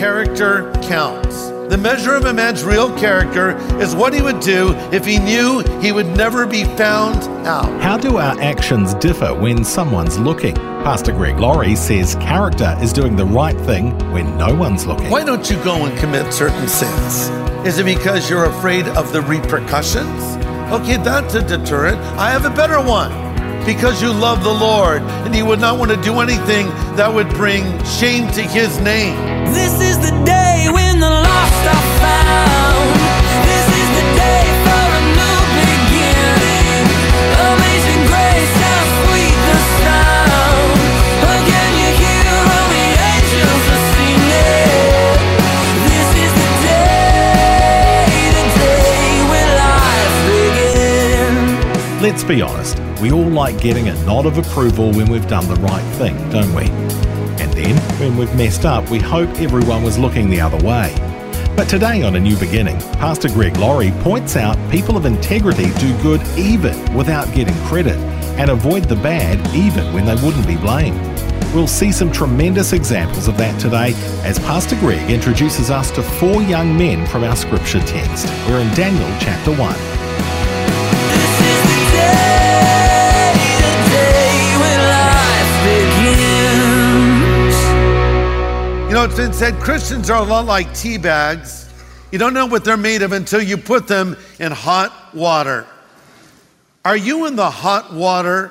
Character counts. The measure of a man's real character is what he would do if he knew he would never be found out. How do our actions differ when someone's looking? Pastor Greg Laurie says character is doing the right thing when no one's looking. Why don't you go and commit certain sins? Is it because you're afraid of the repercussions? Okay, that's a deterrent. I have a better one. Because you love the Lord and you would not want to do anything that would bring shame to his name. This is the day when the lost are found. This is the day for a new beginning. Amazing grace, how sweet the sound. Again, you hear all the angels are singing. This is the day, the day when life begins. Let's be honest, we all like getting a nod of approval when we've done the right thing, don't we? And then, when we've messed up, we hope everyone was looking the other way. But today on A New Beginning, Pastor Greg Laurie points out people of integrity do good even without getting credit and avoid the bad even when they wouldn't be blamed. We'll see some tremendous examples of that today as Pastor Greg introduces us to four young men from our scripture text. We're in Daniel chapter 1. You know, it's been said Christians are a lot like tea bags. You don't know what they're made of until you put them in hot water. Are you in the hot water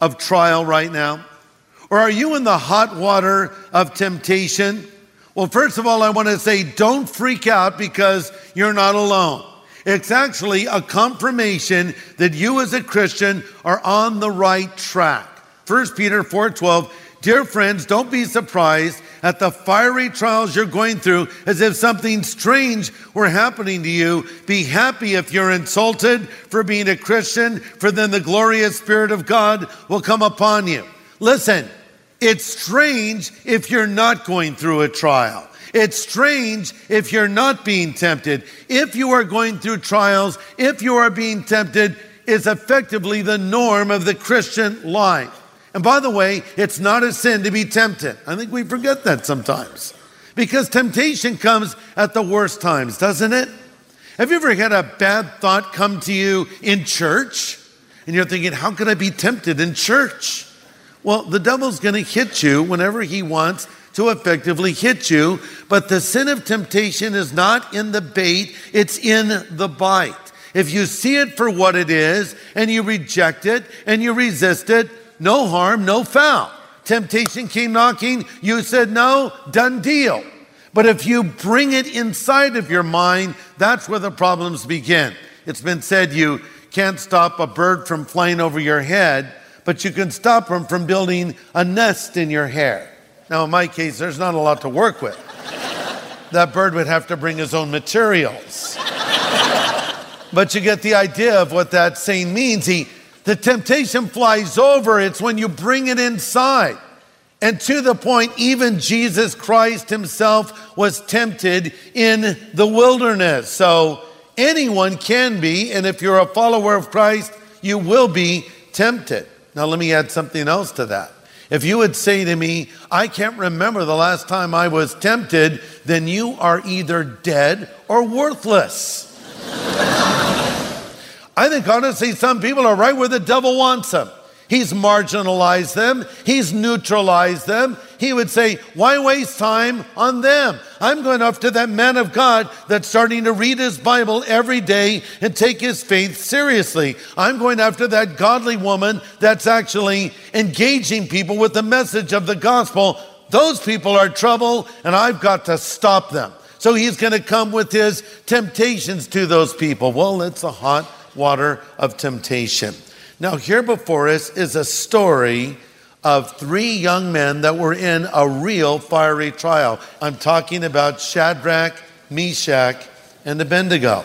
of trial right now? Or are you in the hot water of temptation? Well, first of all, I want to say don't freak out because you're not alone. It's actually a confirmation that you as a Christian are on the right track. 1 Peter 4:12 Dear friends, don't be surprised at the fiery trials you're going through as if something strange were happening to you. Be happy if you're insulted for being a Christian, for then the glorious Spirit of God will come upon you. Listen, it's strange if you're not going through a trial. It's strange if you're not being tempted. If you are going through trials, if you are being tempted, is effectively the norm of the Christian life. And by the way, it's not a sin to be tempted. I think we forget that sometimes. Because temptation comes at the worst times, doesn't it? Have you ever had a bad thought come to you in church? And you're thinking, how could I be tempted in church? Well, the devil's going to hit you whenever he wants to effectively hit you. But the sin of temptation is not in the bait, it's in the bite. If you see it for what it is and you reject it and you resist it, no harm, no foul. Temptation came knocking, you said no, done deal. But if you bring it inside of your mind, that's where the problems begin. It's been said you can't stop a bird from flying over your head, but you can stop them from building a nest in your hair. Now, in my case, there's not a lot to work with. That bird would have to bring his own materials. But you get the idea of what that saying means. He, the temptation flies over. It's when you bring it inside. And to the point, even Jesus Christ himself was tempted in the wilderness. So anyone can be, and if you're a follower of Christ, you will be tempted. Now, let me add something else to that. If you would say to me, I can't remember the last time I was tempted, then you are either dead or worthless. I think honestly, some people are right where the devil wants them. He's marginalized them, he's neutralized them. He would say, Why waste time on them? I'm going after that man of God that's starting to read his Bible every day and take his faith seriously. I'm going after that godly woman that's actually engaging people with the message of the gospel. Those people are trouble, and I've got to stop them. So he's going to come with his temptations to those people. Well, it's a hot water of temptation. Now, here before us is a story of three young men that were in a real fiery trial. I'm talking about Shadrach, Meshach, and Abednego.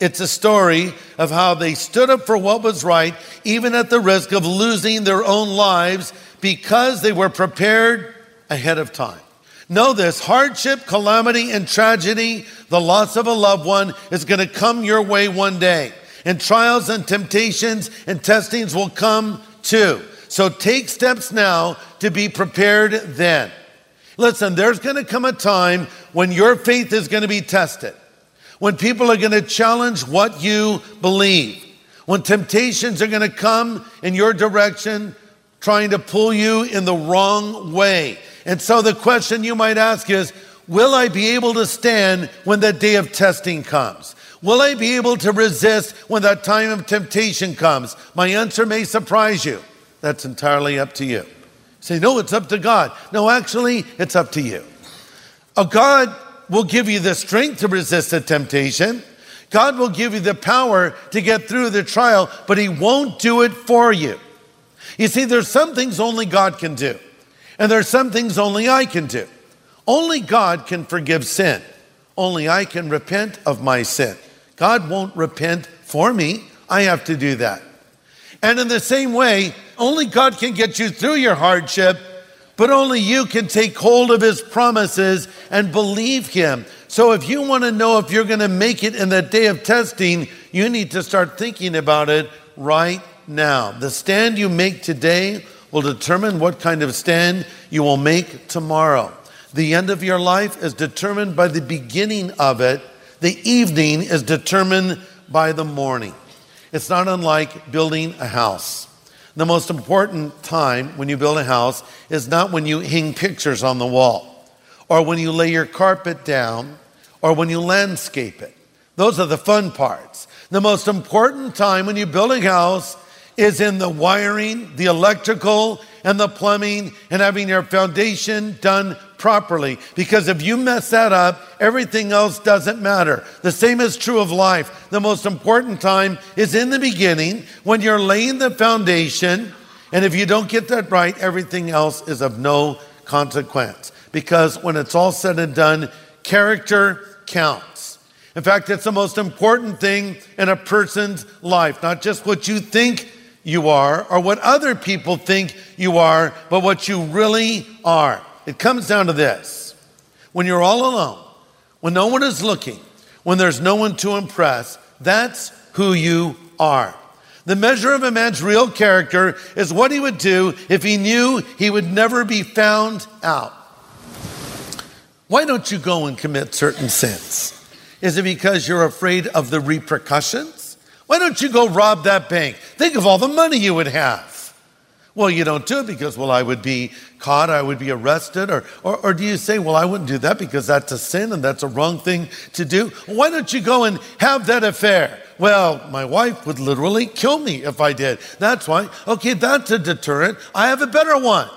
It's a story of how they stood up for what was right, even at the risk of losing their own lives because they were prepared ahead of time. Know this hardship, calamity, and tragedy, the loss of a loved one, is going to come your way one day. And trials and temptations and testings will come too. So take steps now to be prepared then. Listen, there's going to come a time when your faith is going to be tested, when people are going to challenge what you believe, when temptations are going to come in your direction, trying to pull you in the wrong way. And so the question you might ask is Will I be able to stand when that day of testing comes? Will I be able to resist when that time of temptation comes? My answer may surprise you. That's entirely up to you. Say, no, it's up to God. No, actually, it's up to you. Oh, God will give you the strength to resist the temptation. God will give you the power to get through the trial, but He won't do it for you. You see, there's some things only God can do, and there's some things only I can do. Only God can forgive sin. Only I can repent of my sin. God won't repent for me. I have to do that. And in the same way, only God can get you through your hardship, but only you can take hold of His promises and believe Him. So if you want to know if you're going to make it in that day of testing, you need to start thinking about it right now. The stand you make today will determine what kind of stand you will make tomorrow. The end of your life is determined by the beginning of it. The evening is determined by the morning. It's not unlike building a house. The most important time when you build a house is not when you hang pictures on the wall, or when you lay your carpet down, or when you landscape it. Those are the fun parts. The most important time when you build a house is in the wiring, the electrical, and the plumbing, and having your foundation done properly. Because if you mess that up, everything else doesn't matter. The same is true of life. The most important time is in the beginning when you're laying the foundation. And if you don't get that right, everything else is of no consequence. Because when it's all said and done, character counts. In fact, it's the most important thing in a person's life, not just what you think you are or what other people think you are, but what you really are. It comes down to this when you're all alone, when no one is looking, when there's no one to impress, that's who you are. The measure of a man's real character is what he would do if he knew he would never be found out. Why don't you go and commit certain sins? Is it because you're afraid of the repercussions? Why don't you go rob that bank? Think of all the money you would have. Well, you don't do it because, well, I would be caught, I would be arrested. Or, or, or do you say, well, I wouldn't do that because that's a sin and that's a wrong thing to do? Why don't you go and have that affair? Well, my wife would literally kill me if I did. That's why. Okay, that's a deterrent. I have a better one.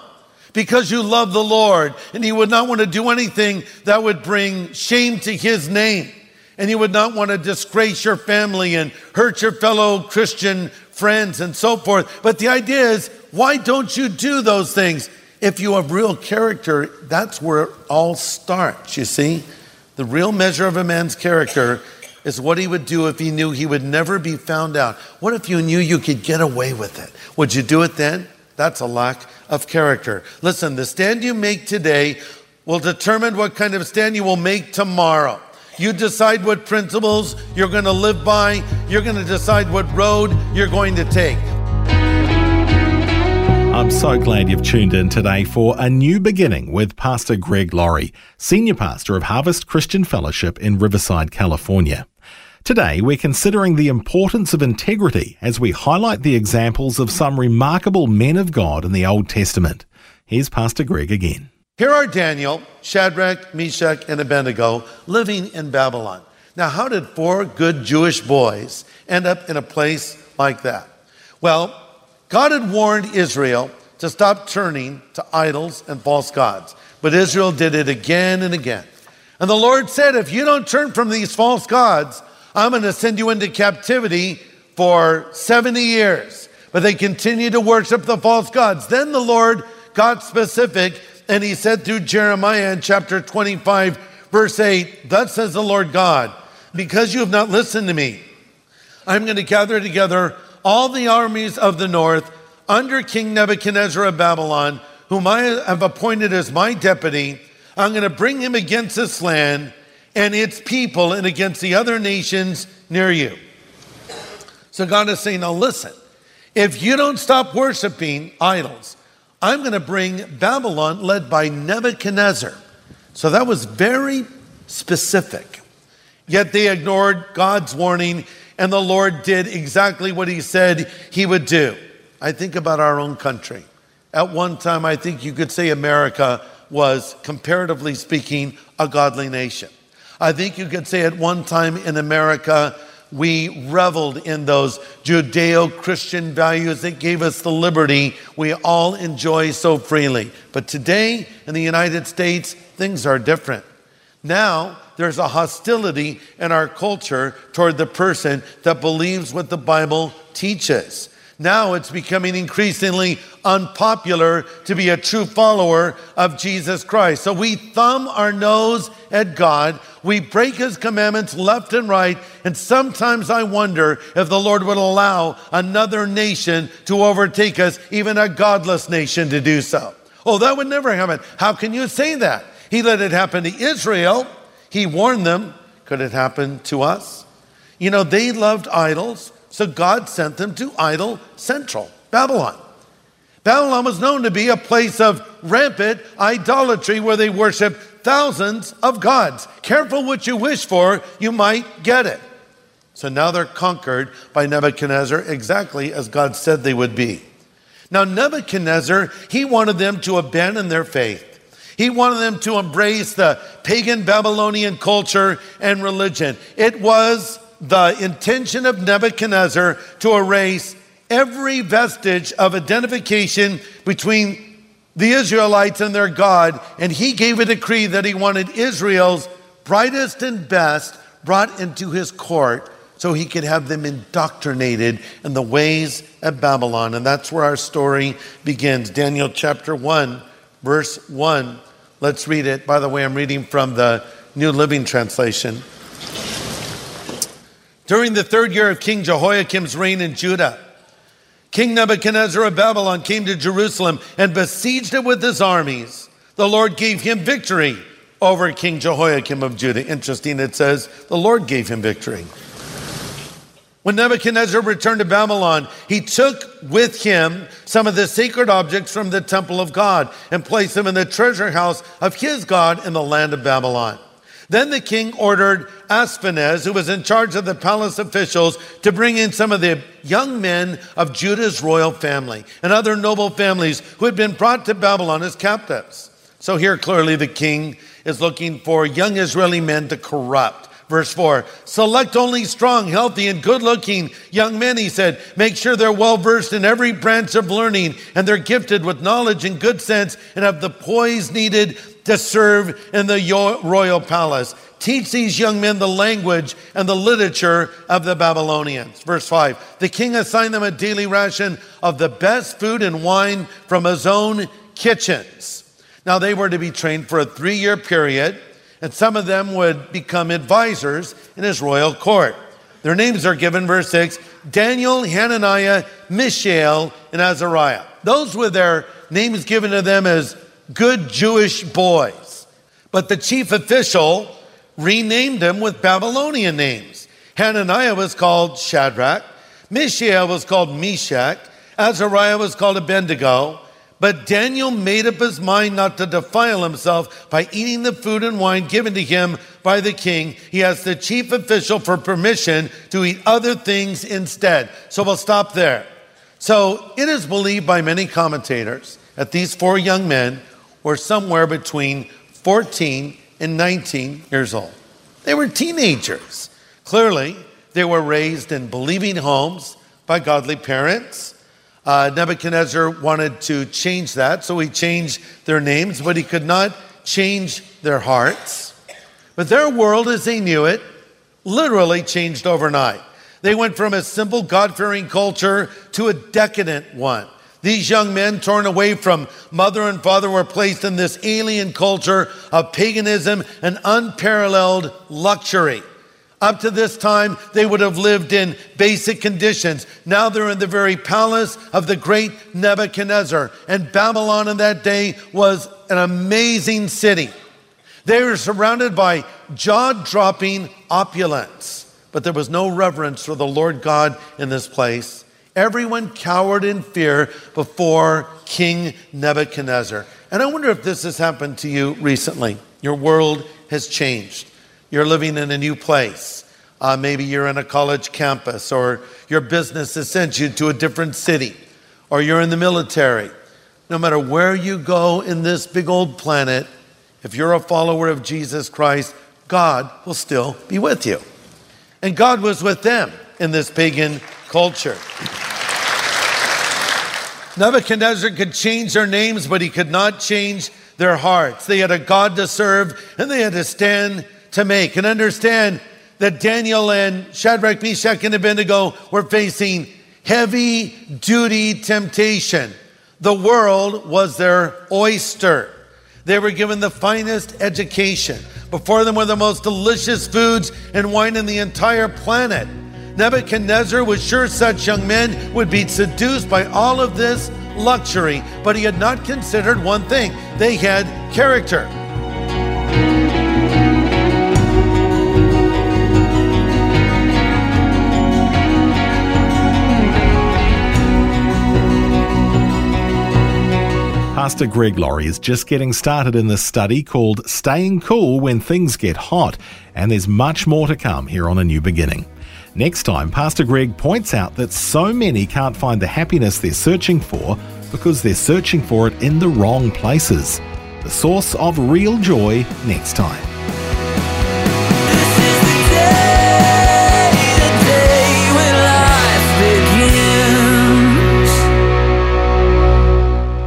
Because you love the Lord and you would not want to do anything that would bring shame to his name. And you would not want to disgrace your family and hurt your fellow Christian friends and so forth. But the idea is, why don't you do those things? If you have real character, that's where it all starts, you see? The real measure of a man's character is what he would do if he knew he would never be found out. What if you knew you could get away with it? Would you do it then? That's a lack of character. Listen, the stand you make today will determine what kind of stand you will make tomorrow. You decide what principles you're going to live by. You're going to decide what road you're going to take. I'm so glad you've tuned in today for A New Beginning with Pastor Greg Laurie, Senior Pastor of Harvest Christian Fellowship in Riverside, California. Today, we're considering the importance of integrity as we highlight the examples of some remarkable men of God in the Old Testament. Here's Pastor Greg again. Here are Daniel, Shadrach, Meshach, and Abednego living in Babylon. Now, how did four good Jewish boys end up in a place like that? Well, God had warned Israel to stop turning to idols and false gods, but Israel did it again and again. And the Lord said, If you don't turn from these false gods, I'm going to send you into captivity for 70 years. but they continued to worship the false gods. Then the Lord got specific and he said through Jeremiah in chapter 25, verse 8, Thus says the Lord God, because you have not listened to me, I'm going to gather together all the armies of the north under King Nebuchadnezzar of Babylon, whom I have appointed as my deputy. I'm going to bring him against this land and its people and against the other nations near you. So God is saying, now listen, if you don't stop worshiping idols, I'm going to bring Babylon led by Nebuchadnezzar. So that was very specific. Yet they ignored God's warning, and the Lord did exactly what he said he would do. I think about our own country. At one time, I think you could say America was, comparatively speaking, a godly nation. I think you could say at one time in America, we reveled in those Judeo Christian values that gave us the liberty we all enjoy so freely. But today in the United States, things are different. Now, there's a hostility in our culture toward the person that believes what the Bible teaches. Now it's becoming increasingly unpopular to be a true follower of Jesus Christ. So we thumb our nose at God, we break his commandments left and right, and sometimes I wonder if the Lord would allow another nation to overtake us, even a godless nation to do so. Oh, that would never happen. How can you say that? He let it happen to Israel. He warned them. Could it happen to us? You know, they loved idols. So God sent them to idol central, Babylon. Babylon was known to be a place of rampant idolatry where they worship thousands of gods. Careful what you wish for, you might get it. So now they're conquered by Nebuchadnezzar exactly as God said they would be. Now, Nebuchadnezzar, he wanted them to abandon their faith. He wanted them to embrace the pagan Babylonian culture and religion. It was the intention of Nebuchadnezzar to erase every vestige of identification between the Israelites and their God, and he gave a decree that he wanted Israel's brightest and best brought into his court so he could have them indoctrinated in the ways of Babylon. And that's where our story begins. Daniel chapter 1, verse 1. Let's read it. By the way, I'm reading from the New Living Translation. During the third year of King Jehoiakim's reign in Judah, King Nebuchadnezzar of Babylon came to Jerusalem and besieged it with his armies. The Lord gave him victory over King Jehoiakim of Judah. Interesting, it says the Lord gave him victory. When Nebuchadnezzar returned to Babylon, he took with him some of the sacred objects from the temple of God and placed them in the treasure house of his God in the land of Babylon. Then the king ordered Ashpenaz, who was in charge of the palace officials, to bring in some of the young men of Judah's royal family and other noble families who had been brought to Babylon as captives. So here clearly the king is looking for young Israeli men to corrupt. Verse 4 Select only strong, healthy, and good looking young men, he said. Make sure they're well versed in every branch of learning and they're gifted with knowledge and good sense and have the poise needed to serve in the royal palace. Teach these young men the language and the literature of the Babylonians. Verse 5 The king assigned them a daily ration of the best food and wine from his own kitchens. Now, they were to be trained for a three year period, and some of them would become advisors in his royal court. Their names are given, verse 6 Daniel, Hananiah, Mishael, and Azariah. Those were their names given to them as good Jewish boys. But the chief official renamed them with Babylonian names. Hananiah was called Shadrach, Mishael was called Meshach, Azariah was called Abednego. But Daniel made up his mind not to defile himself by eating the food and wine given to him by the king. He asked the chief official for permission to eat other things instead. So we'll stop there. So it is believed by many commentators that these four young men were somewhere between 14 and 19 years old. They were teenagers. Clearly, they were raised in believing homes by godly parents. Uh, Nebuchadnezzar wanted to change that, so he changed their names, but he could not change their hearts. But their world as they knew it literally changed overnight. They went from a simple God fearing culture to a decadent one. These young men, torn away from mother and father, were placed in this alien culture of paganism and unparalleled luxury. Up to this time, they would have lived in basic conditions. Now they're in the very palace of the great Nebuchadnezzar. And Babylon in that day was an amazing city. They were surrounded by jaw dropping opulence, but there was no reverence for the Lord God in this place. Everyone cowered in fear before King Nebuchadnezzar. And I wonder if this has happened to you recently. Your world has changed. You're living in a new place. Uh, maybe you're in a college campus, or your business has sent you to a different city, or you're in the military. No matter where you go in this big old planet, if you're a follower of Jesus Christ, God will still be with you. And God was with them in this pagan culture. Nebuchadnezzar could change their names, but he could not change their hearts. They had a God to serve, and they had to stand to make and understand that Daniel and Shadrach, Meshach, and Abednego were facing heavy duty temptation. The world was their oyster. They were given the finest education. Before them were the most delicious foods and wine in the entire planet. Nebuchadnezzar was sure such young men would be seduced by all of this luxury, but he had not considered one thing they had character. Pastor Greg Laurie is just getting started in this study called Staying Cool When Things Get Hot, and there's much more to come here on A New Beginning. Next time, Pastor Greg points out that so many can't find the happiness they're searching for because they're searching for it in the wrong places. The source of real joy next time.